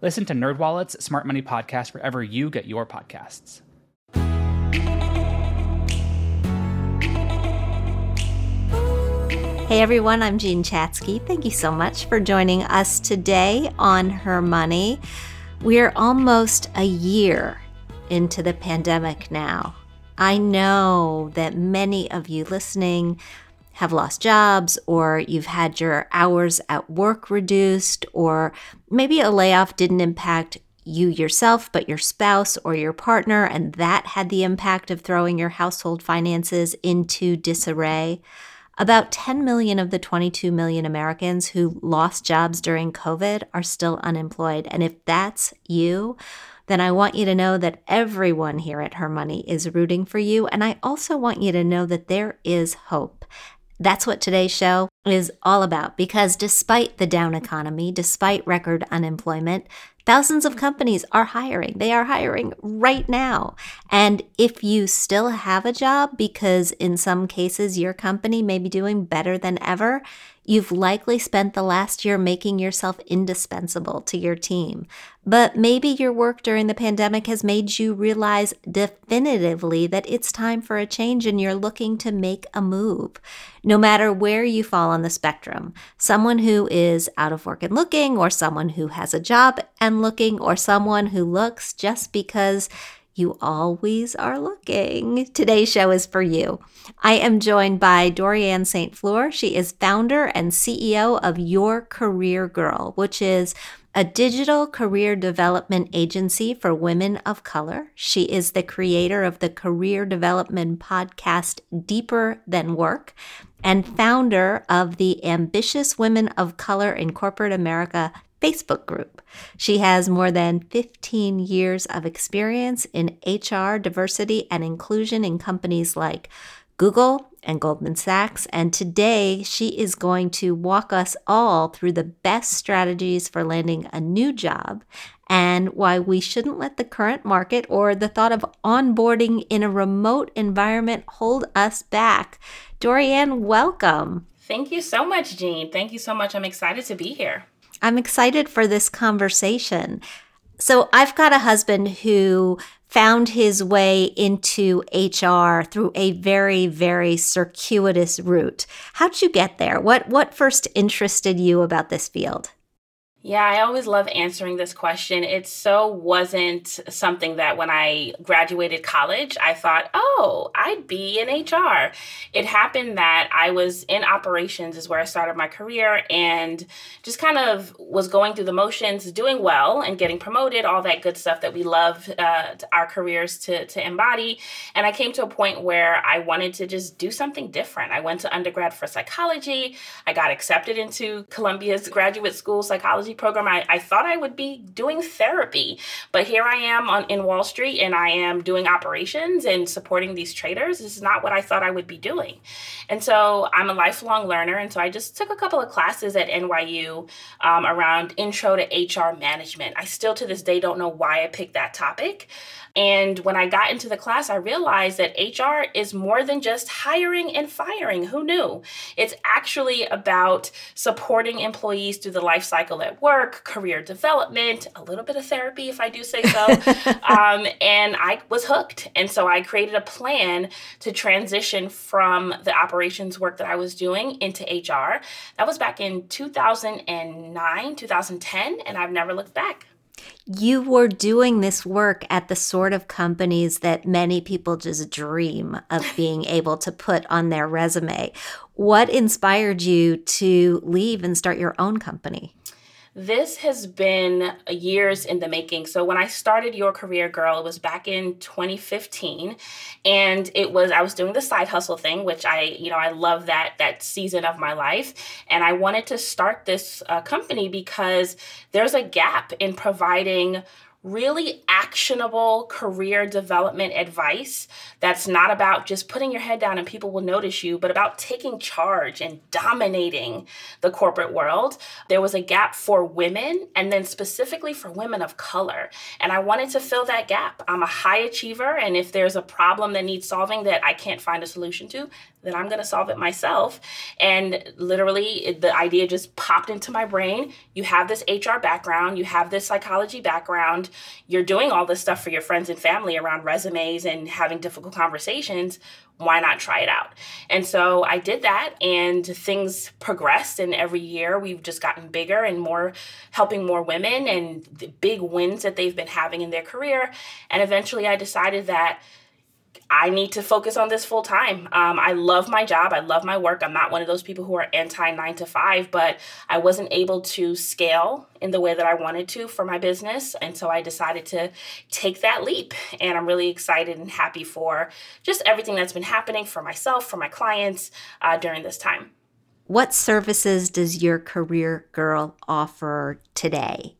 Listen to NerdWallet's Smart Money Podcast wherever you get your podcasts. Hey everyone, I'm Jean Chatzky. Thank you so much for joining us today on Her Money. We're almost a year into the pandemic now. I know that many of you listening have lost jobs, or you've had your hours at work reduced, or maybe a layoff didn't impact you yourself, but your spouse or your partner, and that had the impact of throwing your household finances into disarray. About 10 million of the 22 million Americans who lost jobs during COVID are still unemployed. And if that's you, then I want you to know that everyone here at Her Money is rooting for you. And I also want you to know that there is hope. That's what today's show is all about because despite the down economy, despite record unemployment, thousands of companies are hiring. They are hiring right now. And if you still have a job, because in some cases your company may be doing better than ever, You've likely spent the last year making yourself indispensable to your team. But maybe your work during the pandemic has made you realize definitively that it's time for a change and you're looking to make a move. No matter where you fall on the spectrum, someone who is out of work and looking, or someone who has a job and looking, or someone who looks just because you always are looking. Today's show is for you. I am joined by Dorianne St. Fleur. She is founder and CEO of Your Career Girl, which is a digital career development agency for women of color. She is the creator of the career development podcast Deeper Than Work and founder of the Ambitious Women of Color in Corporate America Facebook group. She has more than 15 years of experience in HR, diversity, and inclusion in companies like Google and Goldman Sachs. And today she is going to walk us all through the best strategies for landing a new job and why we shouldn't let the current market or the thought of onboarding in a remote environment hold us back. Dorianne, welcome. Thank you so much, Jean. Thank you so much. I'm excited to be here. I'm excited for this conversation. So, I've got a husband who found his way into HR through a very, very circuitous route. How'd you get there? What, what first interested you about this field? Yeah, I always love answering this question. It so wasn't something that when I graduated college, I thought, oh, I'd be in HR. It happened that I was in operations, is where I started my career, and just kind of was going through the motions, doing well and getting promoted, all that good stuff that we love uh, our careers to, to embody. And I came to a point where I wanted to just do something different. I went to undergrad for psychology, I got accepted into Columbia's graduate school psychology program, I, I thought I would be doing therapy. But here I am on in Wall Street and I am doing operations and supporting these traders. This is not what I thought I would be doing. And so I'm a lifelong learner. And so I just took a couple of classes at NYU um, around intro to HR management. I still to this day don't know why I picked that topic. And when I got into the class, I realized that HR is more than just hiring and firing. Who knew? It's actually about supporting employees through the life cycle at work, career development, a little bit of therapy, if I do say so. um, and I was hooked. And so I created a plan to transition from the operations work that I was doing into HR. That was back in 2009, 2010, and I've never looked back you were doing this work at the sort of companies that many people just dream of being able to put on their resume. What inspired you to leave and start your own company? This has been years in the making. So when I started Your Career Girl, it was back in 2015, and it was I was doing the side hustle thing, which I you know I love that that season of my life, and I wanted to start this uh, company because there's a gap in providing really actionable career development advice that's not about just putting your head down and people will notice you, but about taking charge and dominating the corporate world. There was a gap for women and then specifically for women of color. And I wanted to fill that gap. I'm a high achiever, and if there's a problem that needs solving that I can't find a solution to, then I'm going to solve it myself. And literally, the idea just popped into my brain. You have this HR background, you have this psychology background, you're doing all this stuff for your friends and family around resumes and having difficult conversations. Why not try it out? And so I did that, and things progressed. And every year we've just gotten bigger and more, helping more women and big wins that they've been having in their career. And eventually I decided that I need to focus on this full time. Um, I love my job. I love my work. I'm not one of those people who are anti nine to five, but I wasn't able to scale in the way that I wanted to for my business. And so I decided to take that leap. And I'm really excited and happy for just everything that's been happening for myself, for my clients uh, during this time. What services does your career girl offer today?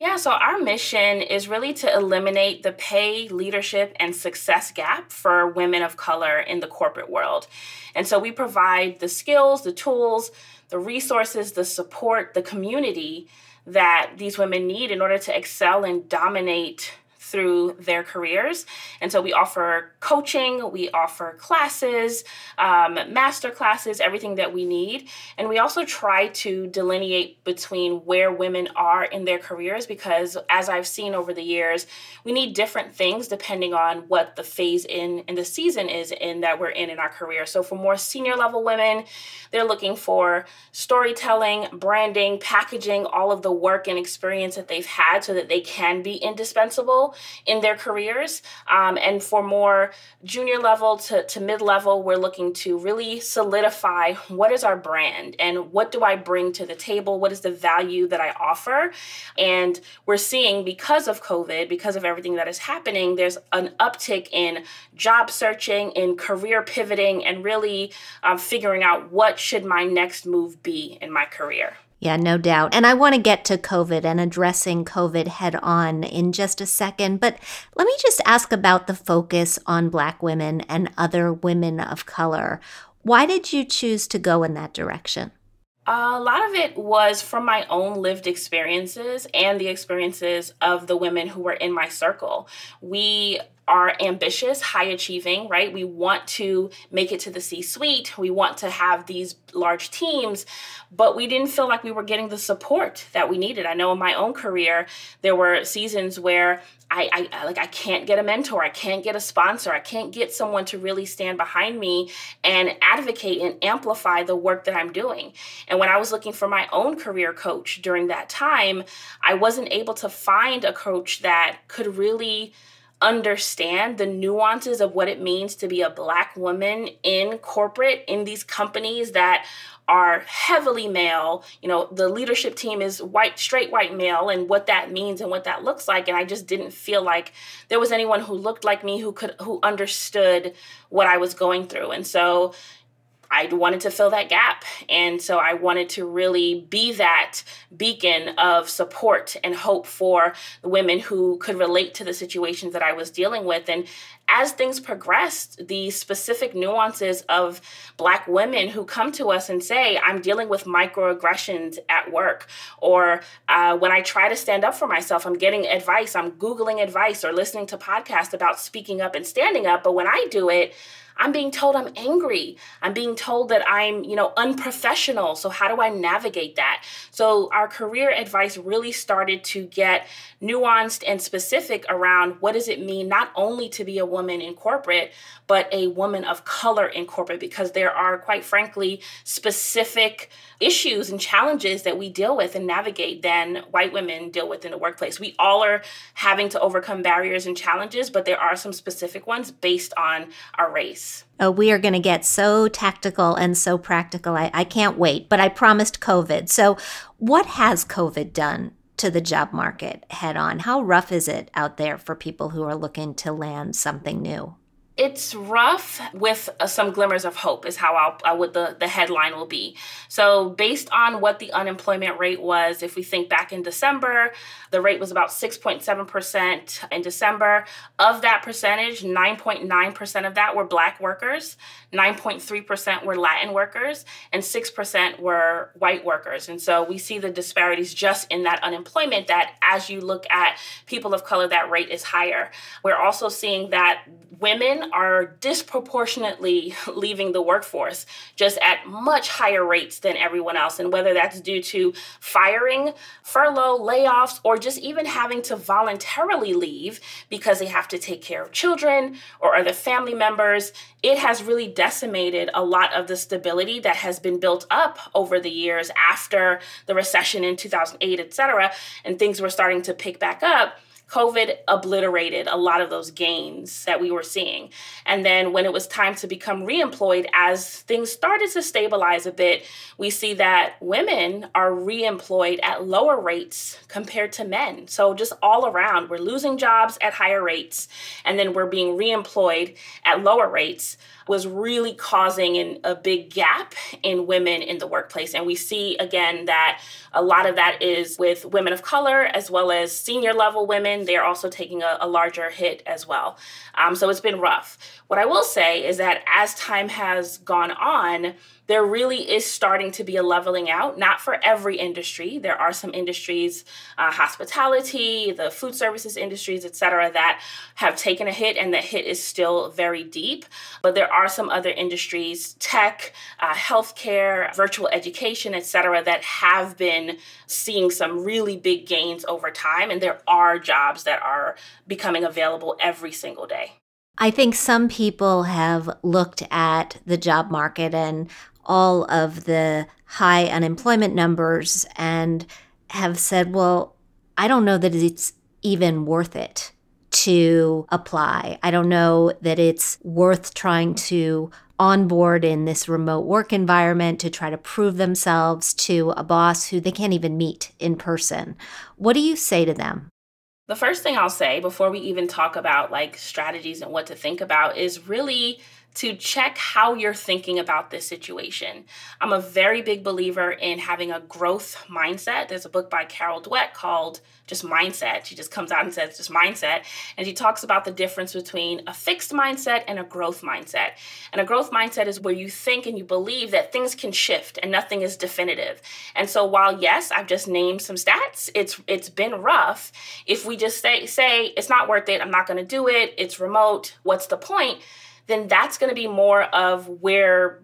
Yeah, so our mission is really to eliminate the pay, leadership, and success gap for women of color in the corporate world. And so we provide the skills, the tools, the resources, the support, the community that these women need in order to excel and dominate through their careers. And so we offer coaching, we offer classes, um, master classes, everything that we need. And we also try to delineate between where women are in their careers because, as I've seen over the years, we need different things depending on what the phase in and the season is in that we're in in our career. So for more senior level women, they're looking for storytelling, branding, packaging, all of the work and experience that they've had so that they can be indispensable in their careers. Um, and for more junior level to, to mid level, we're looking to really solidify what is our brand and what do I bring to the table? What is the value that I offer? And we're seeing because of COVID, because of everything that is happening, there's an uptick in job searching, in career pivoting, and really um, figuring out what should my next move be in my career. Yeah, no doubt. And I want to get to COVID and addressing COVID head on in just a second. But let me just ask about the focus on Black women and other women of color. Why did you choose to go in that direction? A lot of it was from my own lived experiences and the experiences of the women who were in my circle. We are ambitious, high achieving, right? We want to make it to the C suite. We want to have these large teams, but we didn't feel like we were getting the support that we needed. I know in my own career, there were seasons where I, I like I can't get a mentor, I can't get a sponsor, I can't get someone to really stand behind me and advocate and amplify the work that I'm doing. And when I was looking for my own career coach during that time, I wasn't able to find a coach that could really understand the nuances of what it means to be a black woman in corporate in these companies that are heavily male. You know the leadership team is white straight white male and what that means and what that looks like. And i just didn't feel like there was anyone who looked like me who could who understood what i was going through. And so I wanted to fill that gap. And so I wanted to really be that beacon of support and hope for the women who could relate to the situations that I was dealing with. And as things progressed, the specific nuances of Black women who come to us and say, I'm dealing with microaggressions at work, or uh, when I try to stand up for myself, I'm getting advice, I'm Googling advice or listening to podcasts about speaking up and standing up. But when I do it, I'm being told I'm angry. I'm being told that I'm, you know, unprofessional. So how do I navigate that? So our career advice really started to get nuanced and specific around what does it mean not only to be a woman in corporate, but a woman of color in corporate because there are quite frankly specific issues and challenges that we deal with and navigate than white women deal with in the workplace. We all are having to overcome barriers and challenges, but there are some specific ones based on our race. Oh, we are going to get so tactical and so practical. I, I can't wait, but I promised COVID. So, what has COVID done to the job market head on? How rough is it out there for people who are looking to land something new? It's rough with uh, some glimmers of hope is how I'll, I would the, the headline will be. So based on what the unemployment rate was, if we think back in December, the rate was about 6.7% in December. Of that percentage, 9.9% of that were black workers, 9.3% were Latin workers, and 6% were white workers. And so we see the disparities just in that unemployment that as you look at people of color, that rate is higher. We're also seeing that women are disproportionately leaving the workforce just at much higher rates than everyone else. And whether that's due to firing, furlough, layoffs, or just even having to voluntarily leave because they have to take care of children or other family members, it has really decimated a lot of the stability that has been built up over the years after the recession in 2008, et cetera, and things were starting to pick back up COVID obliterated a lot of those gains that we were seeing. And then when it was time to become reemployed, as things started to stabilize a bit, we see that women are reemployed at lower rates compared to men. So just all around, we're losing jobs at higher rates, and then we're being reemployed at lower rates was really causing an, a big gap in women in the workplace. And we see again that a lot of that is with women of color as well as senior level women. They're also taking a, a larger hit as well. Um, so it's been rough. What I will say is that as time has gone on, there really is starting to be a leveling out, not for every industry. There are some industries, uh, hospitality, the food services industries, et cetera, that have taken a hit and the hit is still very deep. But there are some other industries, tech, uh, healthcare, virtual education, et cetera, that have been seeing some really big gains over time. And there are jobs that are becoming available every single day. I think some people have looked at the job market and all of the high unemployment numbers and have said, well, I don't know that it's even worth it to apply. I don't know that it's worth trying to onboard in this remote work environment to try to prove themselves to a boss who they can't even meet in person. What do you say to them? The first thing I'll say before we even talk about like strategies and what to think about is really to check how you're thinking about this situation. I'm a very big believer in having a growth mindset. There's a book by Carol Dweck called Just Mindset. She just comes out and says just mindset. And she talks about the difference between a fixed mindset and a growth mindset. And a growth mindset is where you think and you believe that things can shift and nothing is definitive. And so while yes, I've just named some stats, it's it's been rough. If we just say say it's not worth it, I'm not to do it, it's remote, what's the point? Then that's going to be more of where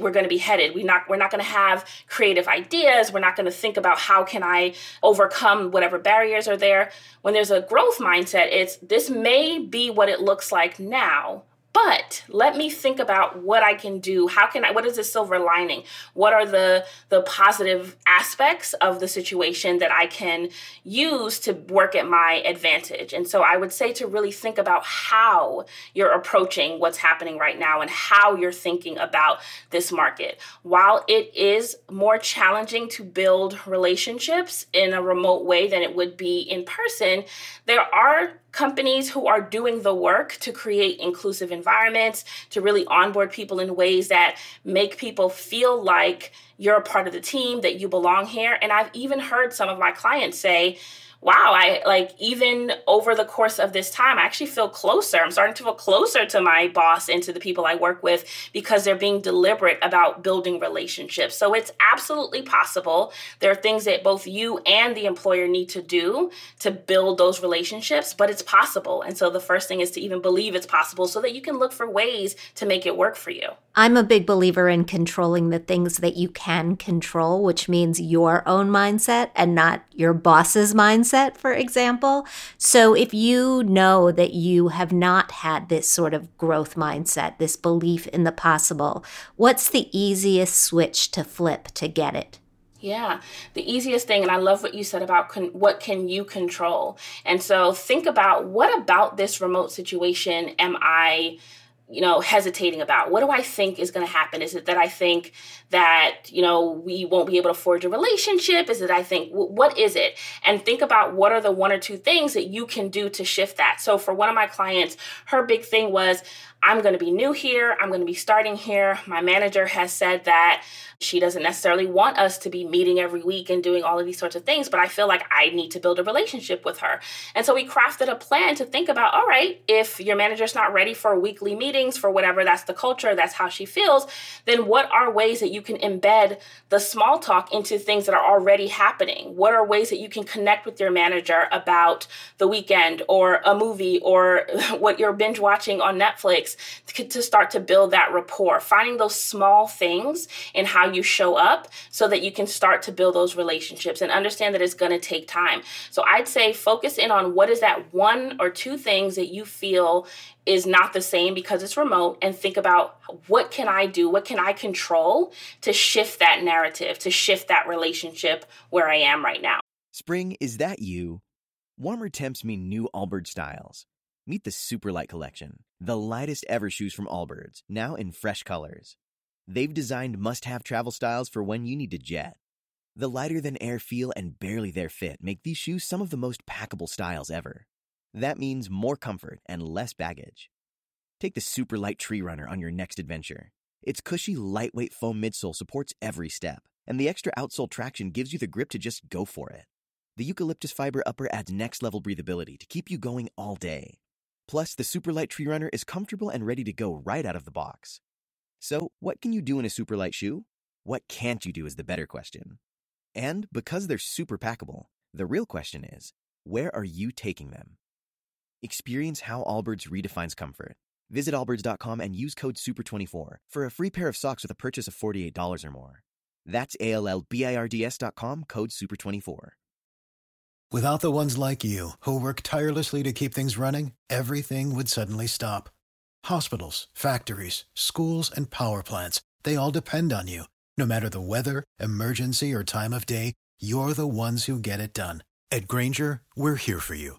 we're going to be headed. We not we're not going to have creative ideas. We're not going to think about how can I overcome whatever barriers are there. When there's a growth mindset, it's this may be what it looks like now, but let me think about what I can do. How can I what is the silver lining? What are the the positive aspects of the situation that I can use to work at my advantage? And so I would say to really think about how you're approaching what's happening right now and how you're thinking about this market. While it is more challenging to build relationships in a remote way than it would be in person, there are companies who are doing the work to create inclusive environments, to really onboard people in ways that make people feel like you're a part of the team, that you belong here. And I've even heard some of my clients say, wow, I like even over the course of this time, I actually feel closer. I'm starting to feel closer to my boss and to the people I work with because they're being deliberate about building relationships. So it's absolutely possible. There are things that both you and the employer need to do to build those relationships, but it's possible. And so the first thing is to even believe it's possible so that you can look for ways to make it work for you. I'm a big believer in controlling the things that you can control, which means your own mindset and not your boss's mindset, for example. So if you know that you have not had this sort of growth mindset, this belief in the possible, what's the easiest switch to flip to get it? Yeah, the easiest thing, and I love what you said about con- what can you control. And so think about what about this remote situation am I you know, hesitating about. What do I think is going to happen? Is it that I think that, you know, we won't be able to forge a relationship? Is it I think, what is it? And think about what are the one or two things that you can do to shift that. So for one of my clients, her big thing was, I'm going to be new here. I'm going to be starting here. My manager has said that she doesn't necessarily want us to be meeting every week and doing all of these sorts of things, but I feel like I need to build a relationship with her. And so we crafted a plan to think about all right, if your manager's not ready for weekly meetings, for whatever that's the culture, that's how she feels, then what are ways that you can embed the small talk into things that are already happening? What are ways that you can connect with your manager about the weekend or a movie or what you're binge watching on Netflix to start to build that rapport? Finding those small things and how you show up so that you can start to build those relationships and understand that it's going to take time. So I'd say focus in on what is that one or two things that you feel is not the same because it's remote and think about what can I do? What can I control to shift that narrative, to shift that relationship where I am right now? Spring, is that you? Warmer temps mean new Allbirds styles. Meet the Superlight Collection, the lightest ever shoes from Allbirds, now in fresh colors. They've designed must have travel styles for when you need to jet. The lighter than air feel and barely there fit make these shoes some of the most packable styles ever. That means more comfort and less baggage. Take the super light tree runner on your next adventure. Its cushy, lightweight foam midsole supports every step, and the extra outsole traction gives you the grip to just go for it. The eucalyptus fiber upper adds next level breathability to keep you going all day. Plus, the super light tree runner is comfortable and ready to go right out of the box. So, what can you do in a super light shoe? What can't you do is the better question. And because they're super packable, the real question is where are you taking them? Experience how Allbirds redefines comfort. Visit allbirds.com and use code SUPER24 for a free pair of socks with a purchase of $48 or more. That's A L L B I R D S.com, code SUPER24. Without the ones like you, who work tirelessly to keep things running, everything would suddenly stop Hospitals, factories, schools, and power plants, they all depend on you. No matter the weather, emergency, or time of day, you're the ones who get it done. At Grainger, we're here for you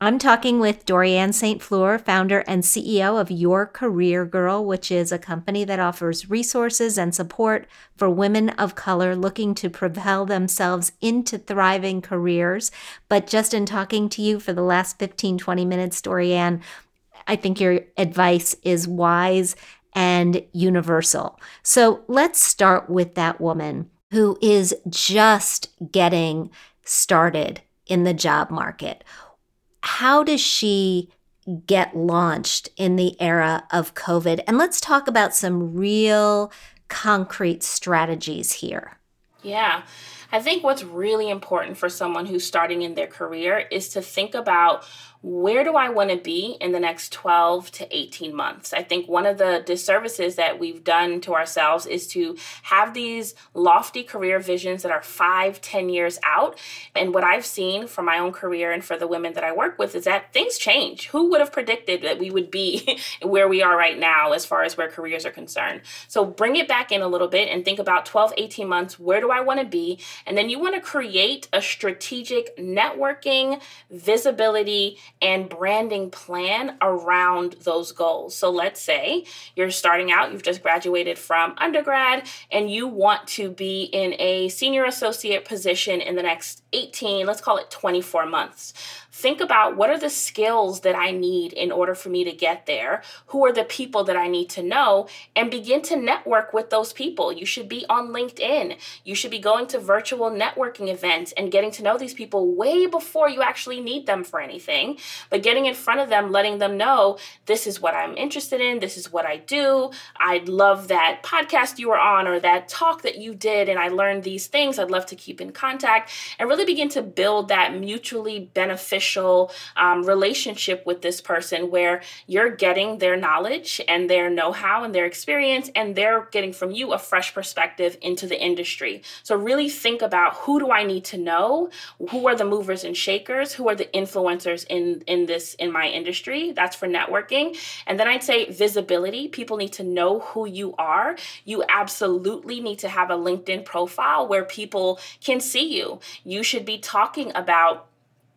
I'm talking with Dorianne St. Fleur, founder and CEO of Your Career Girl, which is a company that offers resources and support for women of color looking to propel themselves into thriving careers. But just in talking to you for the last 15, 20 minutes, Dorianne, I think your advice is wise and universal. So let's start with that woman who is just getting started in the job market how does she get launched in the era of COVID? And let's talk about some real concrete strategies here. Yeah. I think what's really important for someone who's starting in their career is to think about where do I want to be in the next 12 to 18 months? I think one of the disservices that we've done to ourselves is to have these lofty career visions that are five, 10 years out. And what I've seen from my own career and for the women that I work with is that things change. Who would have predicted that we would be where we are right now as far as where careers are concerned? So bring it back in a little bit and think about 12, 18 months. Where do I want to be? And then you want to create a strategic networking, visibility, and branding plan around those goals. So let's say you're starting out, you've just graduated from undergrad, and you want to be in a senior associate position in the next 18, let's call it 24 months think about what are the skills that I need in order for me to get there? Who are the people that I need to know? And begin to network with those people. You should be on LinkedIn. You should be going to virtual networking events and getting to know these people way before you actually need them for anything. But getting in front of them, letting them know this is what I'm interested in, this is what I do. I'd love that podcast you were on or that talk that you did, and I learned these things. I'd love to keep in contact and really begin to build that mutually beneficial um, relationship with this person where you're getting their knowledge and their know how and their experience, and they're getting from you a fresh perspective into the industry. So, really think about who do I need to know? Who are the movers and shakers? Who are the influencers in, in this, in my industry? That's for networking. And then I'd say visibility. People need to know who you are. You absolutely need to have a LinkedIn profile where people can see you. You should be talking about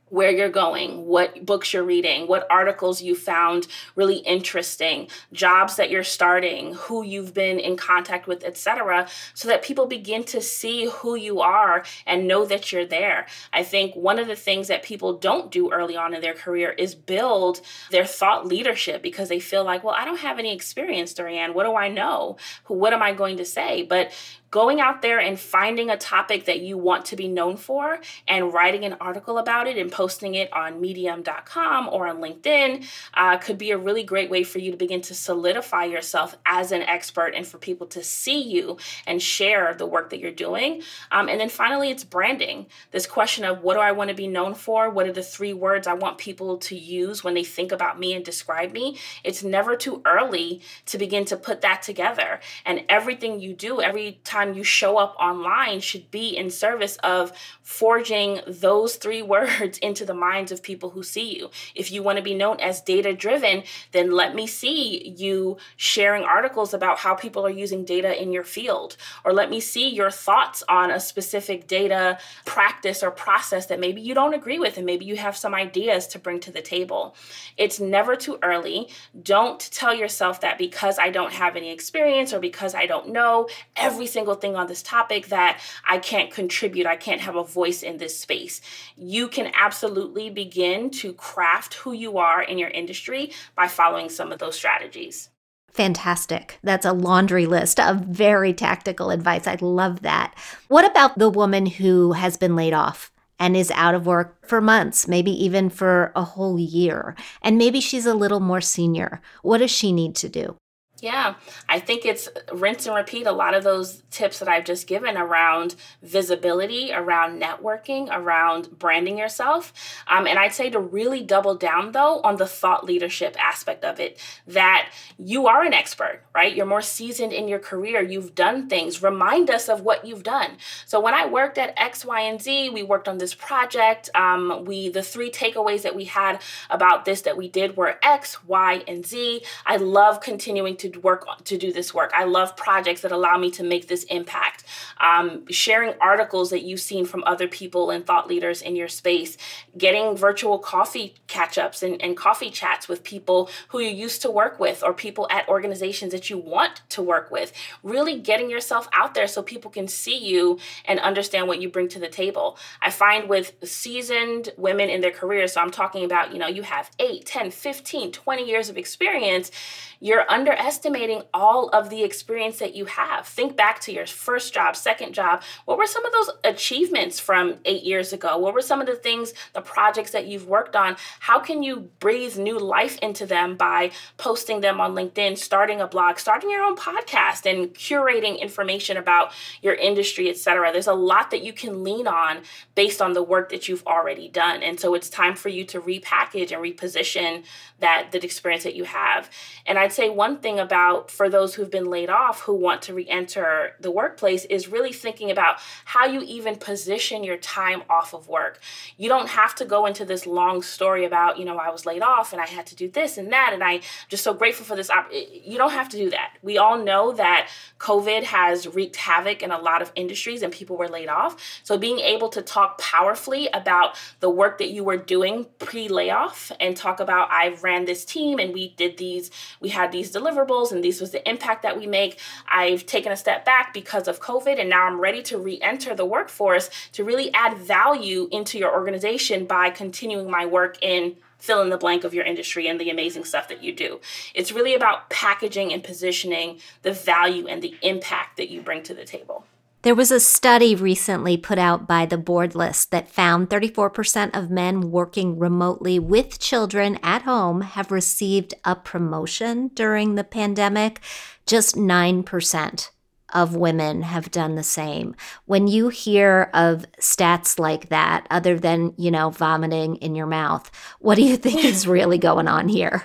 where you're going, what books you're reading, what articles you found really interesting, jobs that you're starting, who you've been in contact with, etc., so that people begin to see who you are and know that you're there. I think one of the things that people don't do early on in their career is build their thought leadership because they feel like, well, I don't have any experience, Dorianne. What do I know? What am I going to say? But going out there and finding a topic that you want to be known for and writing an article about it and posting it on medium.com or on LinkedIn uh, could be a really great way for you to begin to solidify yourself as an expert and for people to see you and share the work that you're doing. Um, and then finally, it's branding. This question of what do I want to be known for? What are the three words I want people to use when they think about me and describe me? It's never too early to begin to put that together. And everything you do, every time time you show up online should be in service of forging those three words into the minds of people who see you. If you want to be known as data driven, then let me see you sharing articles about how people are using data in your field, or let me see your thoughts on a specific data practice or process that maybe you don't agree with, and maybe you have some ideas to bring to the table. It's never too early. Don't tell yourself that because I don't have any experience or because I don't know every single single thing on this topic that I can't contribute, I can't have a voice in this space. You can absolutely begin to craft who you are in your industry by following some of those strategies. Fantastic. That's a laundry list of very tactical advice. I love that. What about the woman who has been laid off? and is out of work for months, maybe even for a whole year. And maybe she's a little more senior. What does she need to do? Yeah, I think it's rinse and repeat a lot of those tips that I've just given around visibility, around networking, around branding yourself. Um, and I'd say to really double down though on the thought leadership aspect of it, that you are an expert, right? You're more seasoned in your career. You've done things. Remind us of what you've done. So when I worked at X, Y, and Z, we worked on this project. Um, we the three takeaways that we had about this that we did were X, Y, and Z. I love continuing to to work to do this work. I love projects that allow me to make this impact. Um, sharing articles that you've seen from other people and thought leaders in your space, getting virtual coffee catch ups and, and coffee chats with people who you used to work with or people at organizations that you want to work with. Really getting yourself out there so people can see you and understand what you bring to the table. I find with seasoned women in their careers, so I'm talking about, you know, you have 8, 10, 15, 20 years of experience, you're underestimating all of the experience that you have. Think back to your first job, second job. What were some of those achievements from eight years ago? What were some of the things, the projects that you've worked on? How can you breathe new life into them by posting them on LinkedIn, starting a blog, starting your own podcast, and curating information about your industry, etc.? There's a lot that you can lean on based on the work that you've already done. And so it's time for you to repackage and reposition that the experience that you have. And I'd say one thing about for those who've been laid off who want to re-enter the workplace is really thinking about how you even position your time off of work. You don't have to go into this long story about, you know, I was laid off and I had to do this and that and I just so grateful for this op-. you don't have to do that. We all know that COVID has wreaked havoc in a lot of industries and people were laid off. So being able to talk powerfully about the work that you were doing pre-layoff and talk about I ran this team and we did these we had these deliverables and this was the impact that we make. I've taken a step back because of COVID and now I'm ready to re-enter the workforce to really add value into your organization by continuing my work in fill in the blank of your industry and the amazing stuff that you do. It's really about packaging and positioning the value and the impact that you bring to the table. There was a study recently put out by the board list that found 34% of men working remotely with children at home have received a promotion during the pandemic. Just 9% of women have done the same. When you hear of stats like that, other than, you know, vomiting in your mouth, what do you think is really going on here?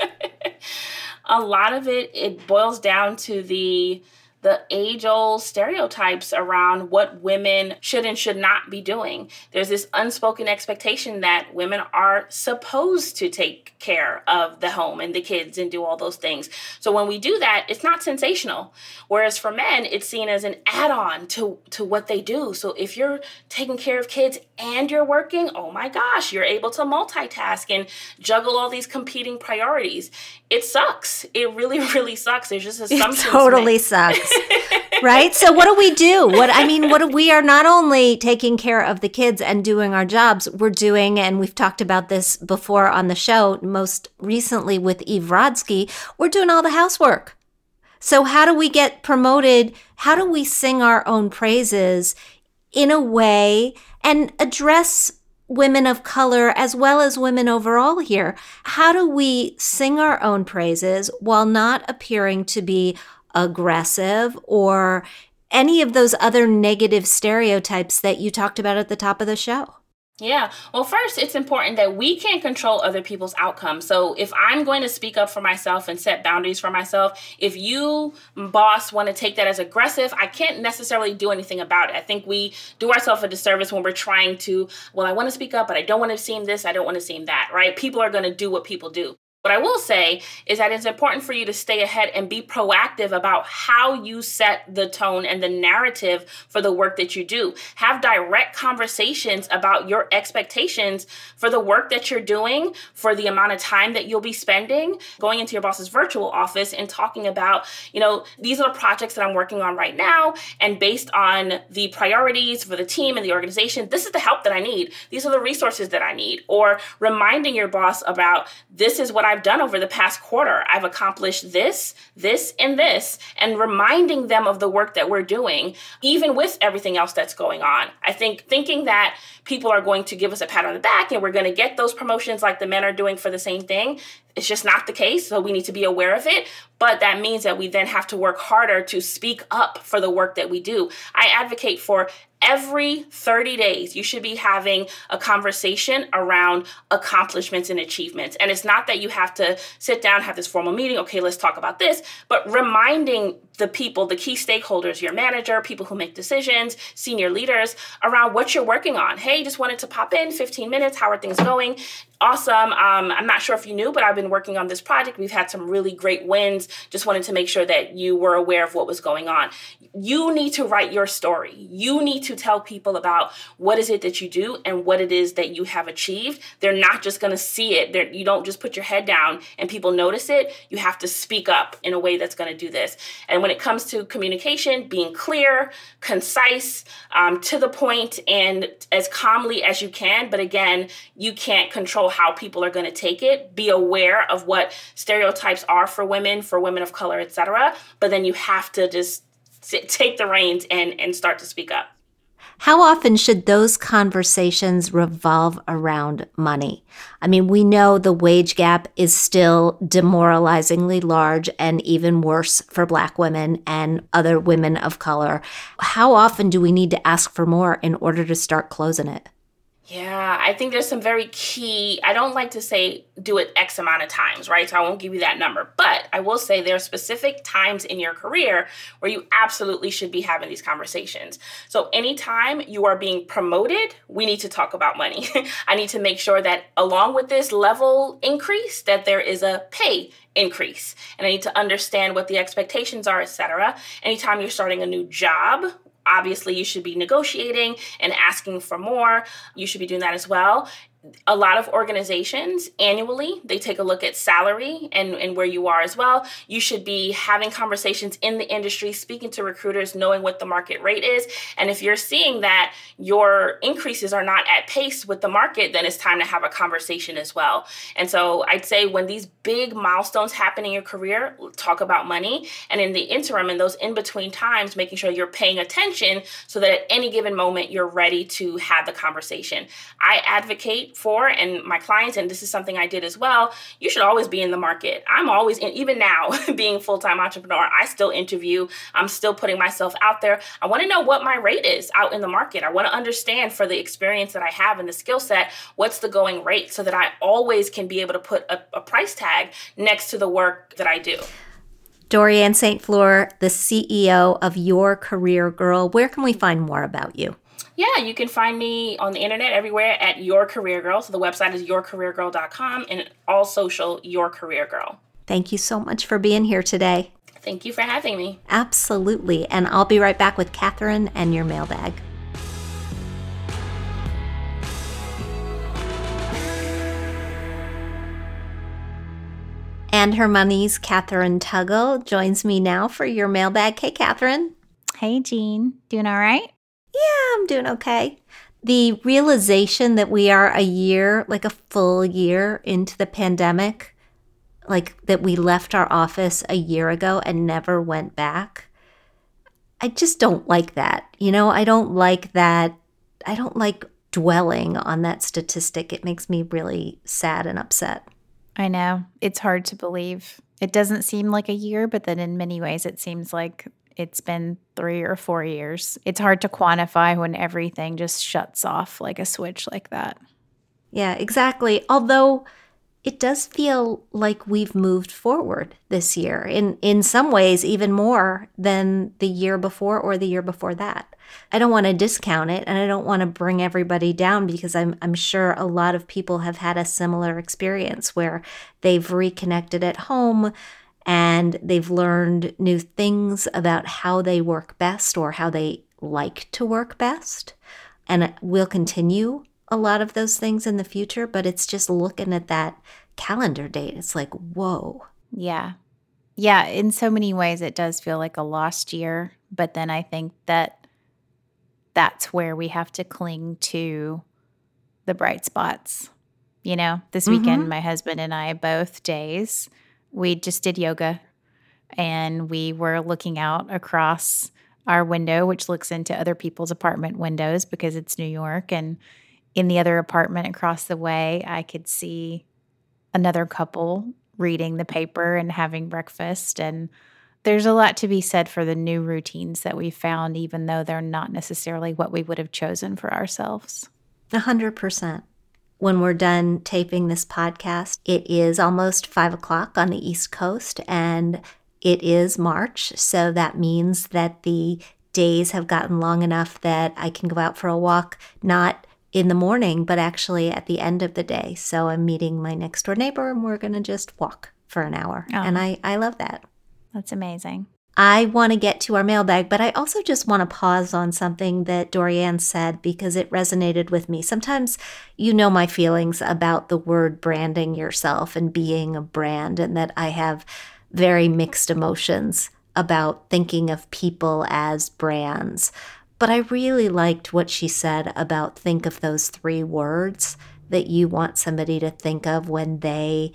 a lot of it, it boils down to the the age old stereotypes around what women should and should not be doing. There's this unspoken expectation that women are supposed to take care of the home and the kids and do all those things. So when we do that, it's not sensational. Whereas for men, it's seen as an add-on to to what they do. So if you're taking care of kids and you're working, oh my gosh, you're able to multitask and juggle all these competing priorities. It sucks. It really really sucks. There's just assumptions. It totally sucks. right? So what do we do? What I mean, what do, we are not only taking care of the kids and doing our jobs, we're doing, and we've talked about this before on the show, most recently with Eve Rodsky, we're doing all the housework. So how do we get promoted? How do we sing our own praises in a way and address women of color as well as women overall here? How do we sing our own praises while not appearing to be aggressive or any of those other negative stereotypes that you talked about at the top of the show? Yeah. Well, first, it's important that we can't control other people's outcomes. So, if I'm going to speak up for myself and set boundaries for myself, if you, mm, boss, want to take that as aggressive, I can't necessarily do anything about it. I think we do ourselves a disservice when we're trying to, well, I want to speak up, but I don't want to seem this, I don't want to seem that, right? People are going to do what people do. What I will say is that it's important for you to stay ahead and be proactive about how you set the tone and the narrative for the work that you do. Have direct conversations about your expectations for the work that you're doing, for the amount of time that you'll be spending going into your boss's virtual office and talking about, you know, these are the projects that I'm working on right now. And based on the priorities for the team and the organization, this is the help that I need. These are the resources that I need. Or reminding your boss about this is what I I've done over the past quarter. I've accomplished this, this, and this, and reminding them of the work that we're doing, even with everything else that's going on. I think thinking that people are going to give us a pat on the back and we're going to get those promotions like the men are doing for the same thing, it's just not the case. So we need to be aware of it. But that means that we then have to work harder to speak up for the work that we do. I advocate for every 30 days, you should be having a conversation around accomplishments and achievements. And it's not that you have to sit down, have this formal meeting, okay, let's talk about this, but reminding the people, the key stakeholders, your manager, people who make decisions, senior leaders around what you're working on. Hey, just wanted to pop in 15 minutes. How are things going? Awesome. Um, I'm not sure if you knew, but I've been working on this project. We've had some really great wins. Just wanted to make sure that you were aware of what was going on. You need to write your story. You need to tell people about what is it that you do and what it is that you have achieved. They're not just going to see it. They're, you don't just put your head down and people notice it. You have to speak up in a way that's going to do this. And when it comes to communication, being clear, concise, um, to the point, and as calmly as you can. But again, you can't control how people are going to take it. Be aware of what stereotypes are for women, for women of color, etc. But then you have to just take the reins and and start to speak up. How often should those conversations revolve around money? I mean, we know the wage gap is still demoralizingly large and even worse for Black women and other women of color. How often do we need to ask for more in order to start closing it? Yeah, I think there's some very key. I don't like to say do it X amount of times, right? So I won't give you that number. But I will say there are specific times in your career where you absolutely should be having these conversations. So anytime you are being promoted, we need to talk about money. I need to make sure that along with this level increase, that there is a pay increase and i need to understand what the expectations are etc anytime you're starting a new job obviously you should be negotiating and asking for more. You should be doing that as well a lot of organizations annually they take a look at salary and, and where you are as well. You should be having conversations in the industry speaking to recruiters knowing what the market rate is. And if you're seeing that your increases are not at pace with the market then it's time to have a conversation as well. And so i'd say when these big milestones happen in your career talk about money. And in the interim in those in between times making sure you're paying attention so that at any given moment you're ready to have the conversation. I advocate for and my clients and this is something I did as well you should always be in the market I'm always in even now being full-time entrepreneur I still interview I'm still putting myself out there I want to know what my rate is out in the market I want to understand for the experience that I have and the skill set what's the going rate so that I always can be able to put a, a price tag next to the work that I do Dorianne St. Fleur, the CEO of Your Career Girl. Where can we find more about you? Yeah, you can find me on the internet everywhere at Your Career Girl. So the website is yourcareergirl.com and all social Your Career Girl. Thank you so much for being here today. Thank you for having me. Absolutely. And I'll be right back with Kathryn and your mailbag. And her money's Kathryn Tuggle joins me now for your mailbag. Hey, Kathryn. Hey, Jean. Doing all right? Yeah, I'm doing okay. The realization that we are a year, like a full year into the pandemic, like that we left our office a year ago and never went back. I just don't like that. You know, I don't like that. I don't like dwelling on that statistic. It makes me really sad and upset. I know. It's hard to believe. It doesn't seem like a year, but then in many ways it seems like it's been three or four years. It's hard to quantify when everything just shuts off like a switch like that. Yeah, exactly. Although it does feel like we've moved forward this year in in some ways even more than the year before or the year before that. I don't want to discount it and I don't want to bring everybody down because I'm I'm sure a lot of people have had a similar experience where they've reconnected at home and they've learned new things about how they work best or how they like to work best. And we'll continue a lot of those things in the future, but it's just looking at that calendar date. It's like, whoa. Yeah. Yeah. In so many ways, it does feel like a lost year. But then I think that that's where we have to cling to the bright spots. You know, this mm-hmm. weekend, my husband and I both days we just did yoga and we were looking out across our window, which looks into other people's apartment windows because it's New York. And in the other apartment across the way, I could see another couple reading the paper and having breakfast. And there's a lot to be said for the new routines that we found, even though they're not necessarily what we would have chosen for ourselves. A hundred percent when we're done taping this podcast. It is almost five o'clock on the East Coast and it is March. So that means that the days have gotten long enough that I can go out for a walk, not in the morning, but actually at the end of the day. So I'm meeting my next door neighbor and we're going to just walk for an hour. Oh. And I, I love that. That's amazing. I want to get to our mailbag, but I also just want to pause on something that Dorianne said because it resonated with me. Sometimes you know my feelings about the word branding yourself and being a brand, and that I have very mixed emotions about thinking of people as brands. But I really liked what she said about think of those three words that you want somebody to think of when they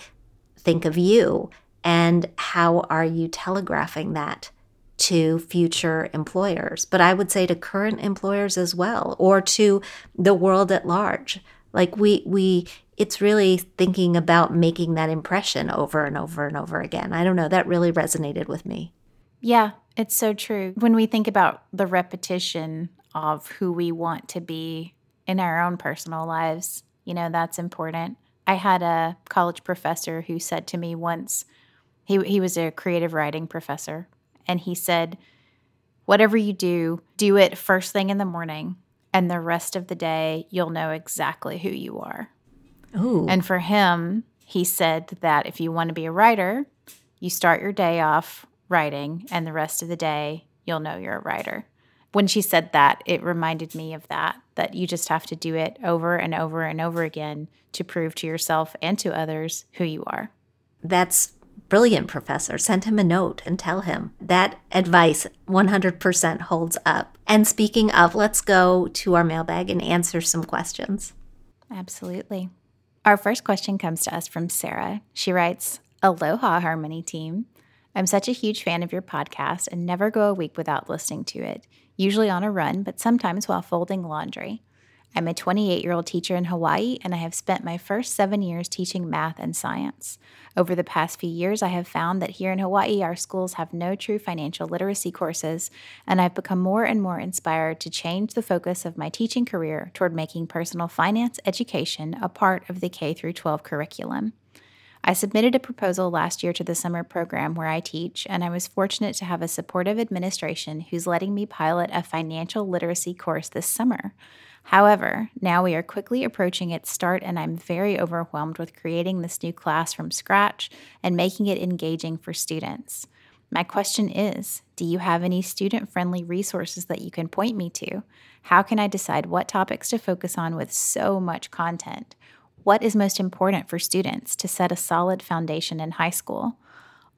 think of you and how are you telegraphing that to future employers but i would say to current employers as well or to the world at large like we we it's really thinking about making that impression over and over and over again i don't know that really resonated with me yeah it's so true when we think about the repetition of who we want to be in our own personal lives. You know, that's important. I had a college professor who said to me once, he, he was a creative writing professor, and he said, Whatever you do, do it first thing in the morning, and the rest of the day, you'll know exactly who you are. Ooh. And for him, he said that if you want to be a writer, you start your day off writing, and the rest of the day, you'll know you're a writer. When she said that, it reminded me of that, that you just have to do it over and over and over again to prove to yourself and to others who you are. That's brilliant, Professor. Send him a note and tell him that advice 100% holds up. And speaking of, let's go to our mailbag and answer some questions. Absolutely. Our first question comes to us from Sarah. She writes Aloha, HerMoney team. I'm such a huge fan of your podcast and never go a week without listening to it, usually on a run, but sometimes while folding laundry. I'm a 28 year old teacher in Hawaii, and I have spent my first seven years teaching math and science. Over the past few years, I have found that here in Hawaii, our schools have no true financial literacy courses, and I've become more and more inspired to change the focus of my teaching career toward making personal finance education a part of the K 12 curriculum. I submitted a proposal last year to the summer program where I teach, and I was fortunate to have a supportive administration who's letting me pilot a financial literacy course this summer. However, now we are quickly approaching its start, and I'm very overwhelmed with creating this new class from scratch and making it engaging for students. My question is Do you have any student friendly resources that you can point me to? How can I decide what topics to focus on with so much content? What is most important for students to set a solid foundation in high school?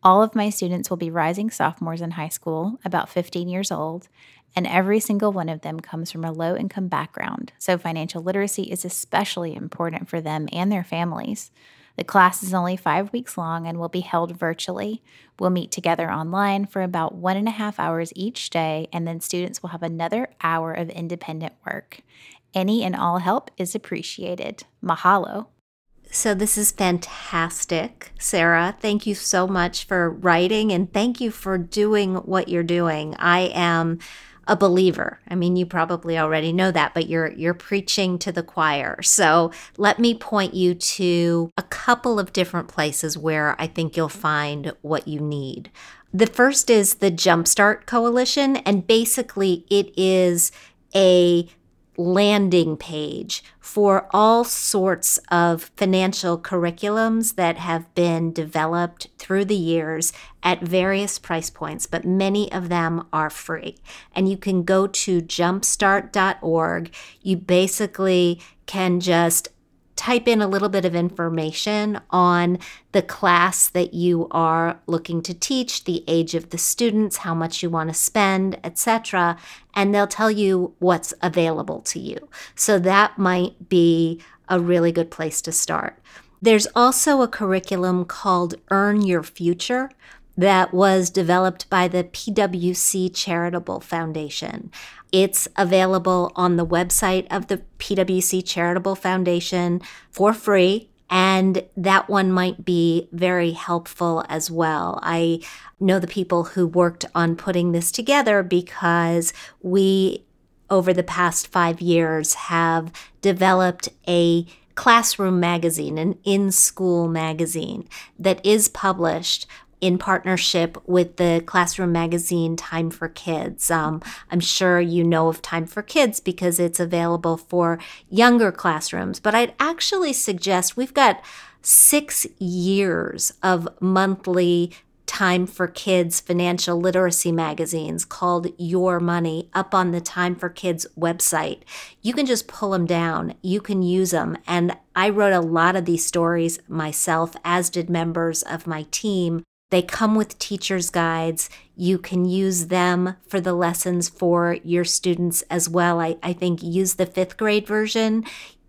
All of my students will be rising sophomores in high school, about 15 years old, and every single one of them comes from a low income background, so financial literacy is especially important for them and their families. The class is only five weeks long and will be held virtually. We'll meet together online for about one and a half hours each day, and then students will have another hour of independent work. Any and all help is appreciated. Mahalo. So, this is fantastic, Sarah. Thank you so much for writing and thank you for doing what you're doing. I am a believer. I mean, you probably already know that, but you're you're preaching to the choir. So, let me point you to a couple of different places where I think you'll find what you need. The first is the Jumpstart Coalition, and basically it is a landing page for all sorts of financial curriculums that have been developed through the years at various price points, but many of them are free. And you can go to jumpstart.org. You basically can just type in a little bit of information on the class that you are looking to teach, the age of the students, how much you want to spend, etc., and they'll tell you what's available to you. So that might be a really good place to start. There's also a curriculum called Earn Your Future that was developed by the PWC Charitable Foundation. It's available on the website of the PWC Charitable Foundation for free. And that one might be very helpful as well. I know the people who worked on putting this together because we, over the past five years, have developed a classroom magazine, an in school magazine that is published in partnership with the classroom magazine Time for Kids. Um, I'm sure you know of Time for Kids because it's available for younger classrooms, but I'd actually suggest we've got six years of monthly Time for Kids financial literacy magazines called Your Money up on the Time for Kids website. You can just pull them down, you can use them. And I wrote a lot of these stories myself, as did members of my team. They come with teacher's guides. You can use them for the lessons for your students as well. I, I think use the fifth grade version.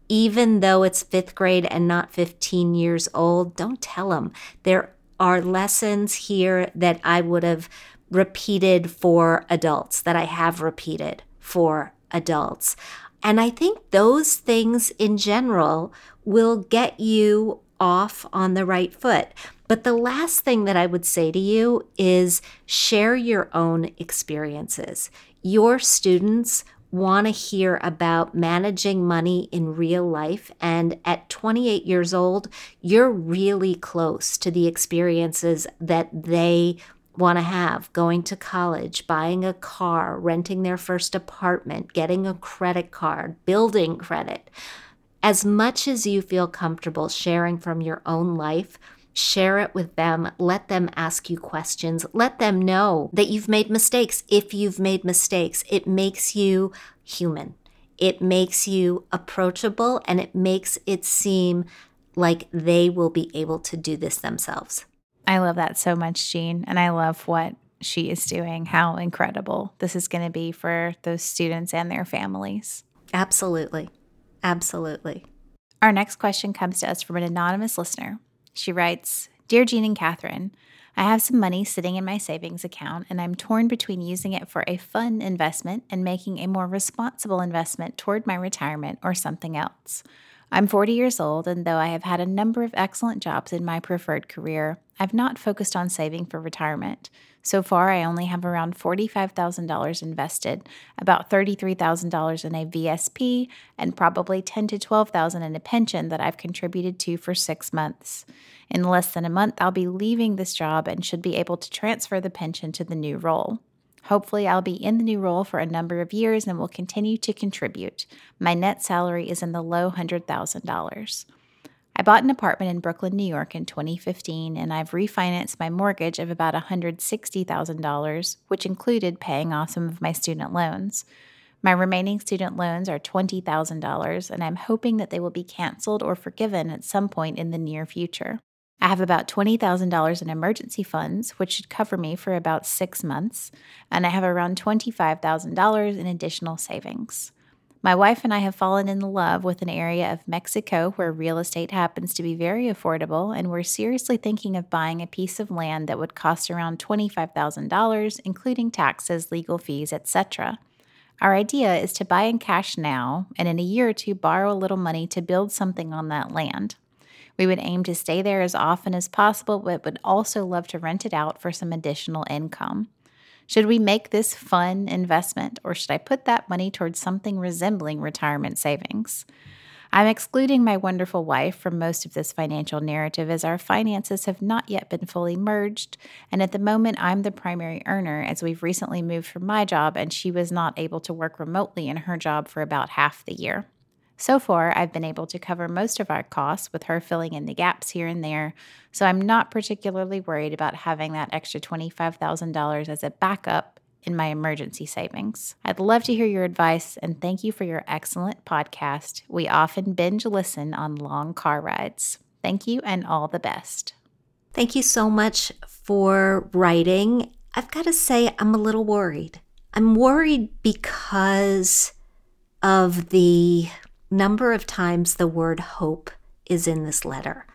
Even though it's fifth grade and not 15 years old, don't tell them. There are lessons here that I would have repeated for adults, that I have repeated for adults. And I think those things in general will get you off on the right foot. But the last thing that I would say to you is share your own experiences. Your students want to hear about managing money in real life. And at 28 years old, you're really close to the experiences that they want to have going to college, buying a car, renting their first apartment, getting a credit card, building credit. As much as you feel comfortable sharing from your own life, share it with them. Let them ask you questions. Let them know that you've made mistakes. If you've made mistakes, it makes you human. It makes you approachable and it makes it seem like they will be able to do this themselves. I love that so much, Jean. And I love what she is doing, how incredible this is going to be for those students and their families. Absolutely. Absolutely. Our next question comes to us from an anonymous listener. She writes Dear Jean and Kathryn, I have some money sitting in my savings account, and I'm torn between using it for a fun investment and making a more responsible investment toward my retirement or something else. I'm 40 years old, and though I have had a number of excellent jobs in my preferred career, I've not focused on saving for retirement. So far, I only have around $45,000 invested, about $33,000 in a VSP, and probably 10 to $12,000 in a pension that I've contributed to for six months. In less than a month, I'll be leaving this job and should be able to transfer the pension to the new role. Hopefully, I'll be in the new role for a number of years and will continue to contribute. My net salary is in the low $100,000. I bought an apartment in Brooklyn, New York in 2015, and I've refinanced my mortgage of about $160,000, which included paying off some of my student loans. My remaining student loans are $20,000, and I'm hoping that they will be canceled or forgiven at some point in the near future. I have about $20,000 in emergency funds, which should cover me for about six months, and I have around $25,000 in additional savings. My wife and I have fallen in love with an area of Mexico where real estate happens to be very affordable, and we're seriously thinking of buying a piece of land that would cost around $25,000, including taxes, legal fees, etc. Our idea is to buy in cash now, and in a year or two, borrow a little money to build something on that land. We would aim to stay there as often as possible, but would also love to rent it out for some additional income. Should we make this fun investment, or should I put that money towards something resembling retirement savings? I'm excluding my wonderful wife from most of this financial narrative as our finances have not yet been fully merged, and at the moment I'm the primary earner as we've recently moved from my job and she was not able to work remotely in her job for about half the year. So far, I've been able to cover most of our costs with her filling in the gaps here and there, so I'm not particularly worried about having that extra $25,000 as a backup in my emergency savings. I'd love to hear your advice and thank you for your excellent podcast. We often binge listen on long car rides. Thank you and all the best. Thank you so much for writing. I've got to say, I'm a little worried. I'm worried because of the number of times the word hope is in this letter.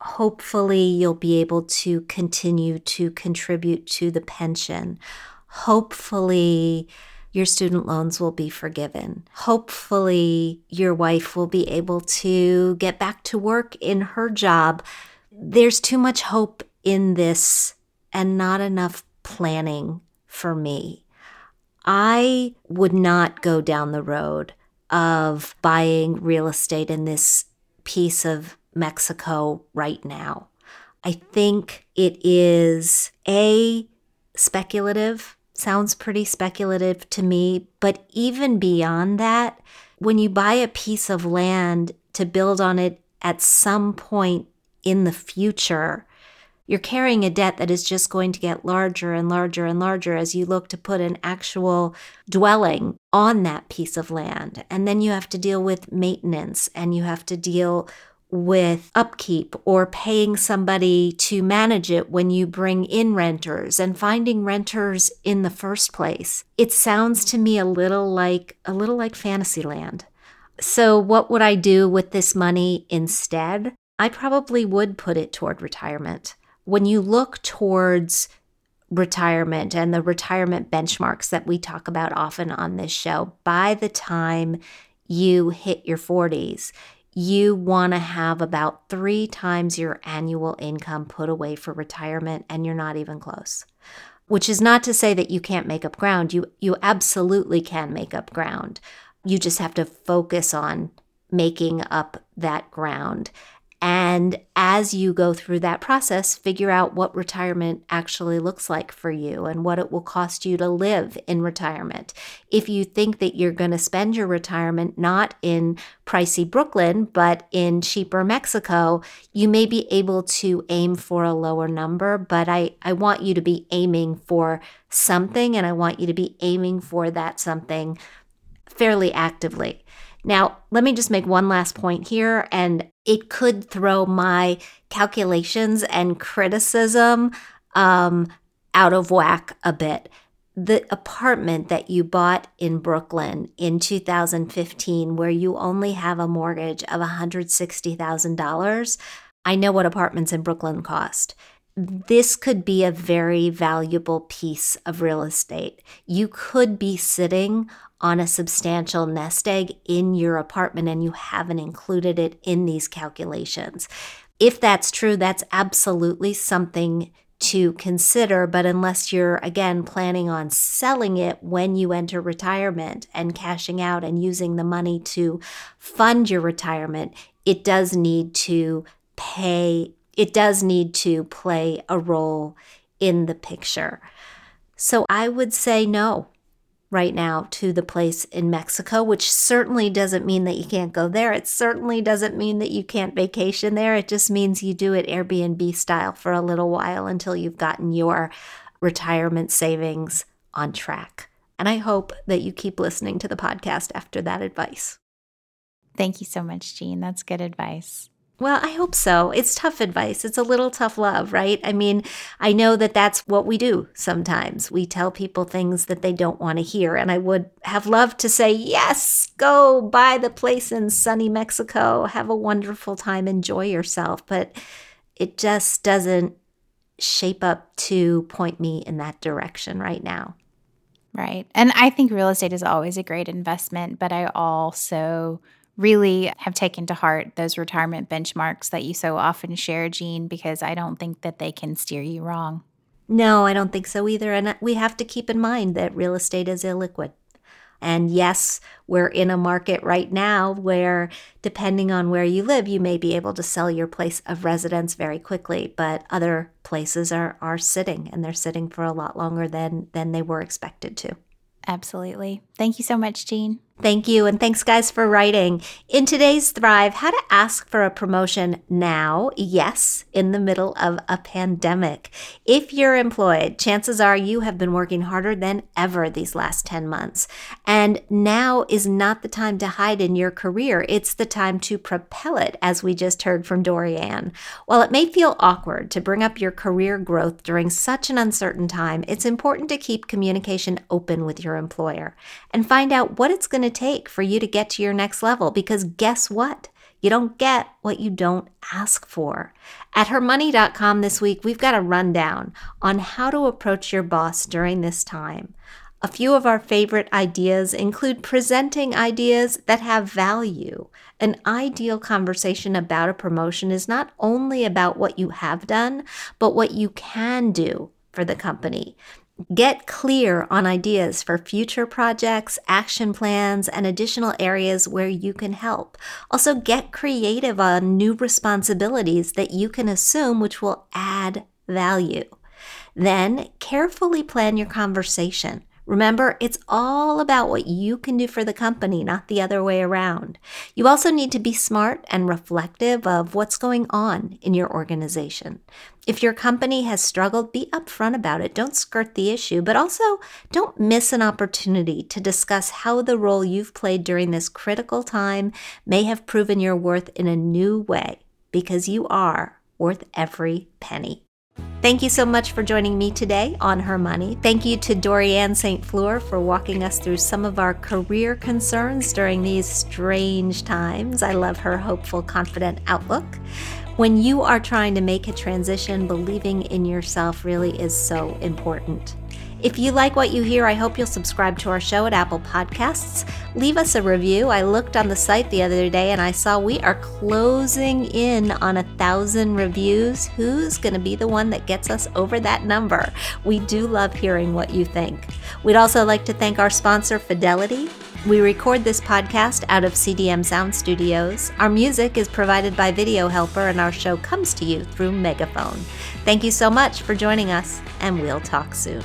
Hopefully, you'll be able to continue to contribute to the pension. Hopefully, your student loans will be forgiven. Hopefully, your wife will be able to get back to work in her job. There's too much hope in this and not enough planning for me. I would not go down the road of buying real estate in this piece of Mexico right now. I think it is a speculative, sounds pretty speculative to me, but even beyond that, when you buy a piece of land to build on it at some point in the future, you're carrying a debt that is just going to get larger and larger and larger as you look to put an actual dwelling on that piece of land. And then you have to deal with maintenance and you have to deal with upkeep or paying somebody to manage it when you bring in renters and finding renters in the first place. It sounds to me a little like a little like Fantasyland. So what would I do with this money instead? I probably would put it toward retirement when you look towards retirement and the retirement benchmarks that we talk about often on this show, by the time you hit your 40s, you want to have about three times your annual income put away for retirement, and you're not even close. which is not to say that you can't make up ground. You you absolutely can make up ground. You just have to focus on making up that ground. And as you go through that process, figure out what retirement actually looks like for you and what it will cost you to live in retirement. If you think that you're going to spend your retirement not in pricey Brooklyn, but in cheaper Mexico, you may be able to aim for a lower number. But I, I want you to be aiming for something, and I want you to be aiming for that something fairly actively. Now, let me just make one last point here, and it could throw my calculations and criticism um, out of whack a bit. The apartment that you bought in Brooklyn in 2015, where you only have a mortgage of $160,000, I know what apartments in Brooklyn cost this could be a very valuable piece of real estate. You could be sitting on a substantial nest egg in your apartment and you haven't included it in these calculations. If that's true, that's absolutely something to consider. But unless you're, again, planning on selling it when you enter retirement and cashing out and using the money to fund your retirement, it does need to pay it does need to play a role in the picture. So I would say no right now to the place in Mexico, which certainly doesn't mean that you can't go there. It certainly doesn't mean that you can't vacation there. It just means you do it Airbnb style for a little while until you've gotten your retirement savings on track. And I hope that you keep listening to the podcast after that advice. Thank you so much, Jean. That's good advice. Well, I hope so. It's tough advice. It's a little tough love, right? I mean, I know that that's what we do sometimes. We tell people things that they don't want to hear. And I would have loved to say, yes, go buy the place in sunny Mexico, have a wonderful time, enjoy yourself. But it just doesn't shape up to point me in that direction right now. Right. And I think real estate is always a great investment, but I also really have taken to heart those retirement benchmarks that you so often share, Jean, because I don't think that they can steer you wrong. No, I don't think so either. And uh, we have to keep in mind that real estate is illiquid. And yes, we're in a market right now where, depending on where you live, you may be able to sell your place of residence very quickly, but other places are, are sitting and they're sitting for a lot longer than, than they were expected to. Absolutely. Thank you so much, Jean. Thank you. And thanks, guys, for writing. In today's Thrive, how to ask for a promotion now, yes, in the middle of a pandemic. If you're employed, chances are you have been working harder than ever these last 10 months. And now is not the time to hide in your career. It's the time to propel it, as we just heard from Dorianne. While it may feel awkward to bring up your career growth during such an uncertain time, it's important to keep communication open with your employer and find out what it's going to take for you to get to your next level because guess what? You don't get what you don't ask for. At hermoney.com this week, we've got a rundown on how to approach your boss during this time. A few of our favorite ideas include presenting ideas that have value. An ideal conversation about a promotion is not only about what you have done, but what you can do for the company. Get clear on ideas for future projects, action plans, and additional areas where you can help. Also, get creative on new responsibilities that you can assume which will add value. Then, carefully plan your conversation. Remember, it's all about what you can do for the company, not the other way around. You also need to be smart and reflective of what's going on in your organization. If your company has struggled, be upfront about it. Don't skirt the issue, but also don't miss an opportunity to discuss how the role you've played during this critical time may have proven your worth in a new way, because you are worth every penny. Thank you so much for joining me today on Her Money. Thank you to Dorianne St. Fleur for walking us through some of our career concerns during these strange times. I love her hopeful, confident outlook. When you are trying to make a transition, believing in yourself really is so important. If you like what you hear, I hope you'll subscribe to our show at Apple Podcasts. Leave us a review. I looked on the site the other day and I saw we are closing in on a thousand reviews. Who's going to be the one that gets us over that number? We do love hearing what you think. We'd also like to thank our sponsor, Fidelity. We record this podcast out of CDM Sound Studios. Our music is provided by Video Helper, and our show comes to you through Megaphone. Thank you so much for joining us, and we'll talk soon.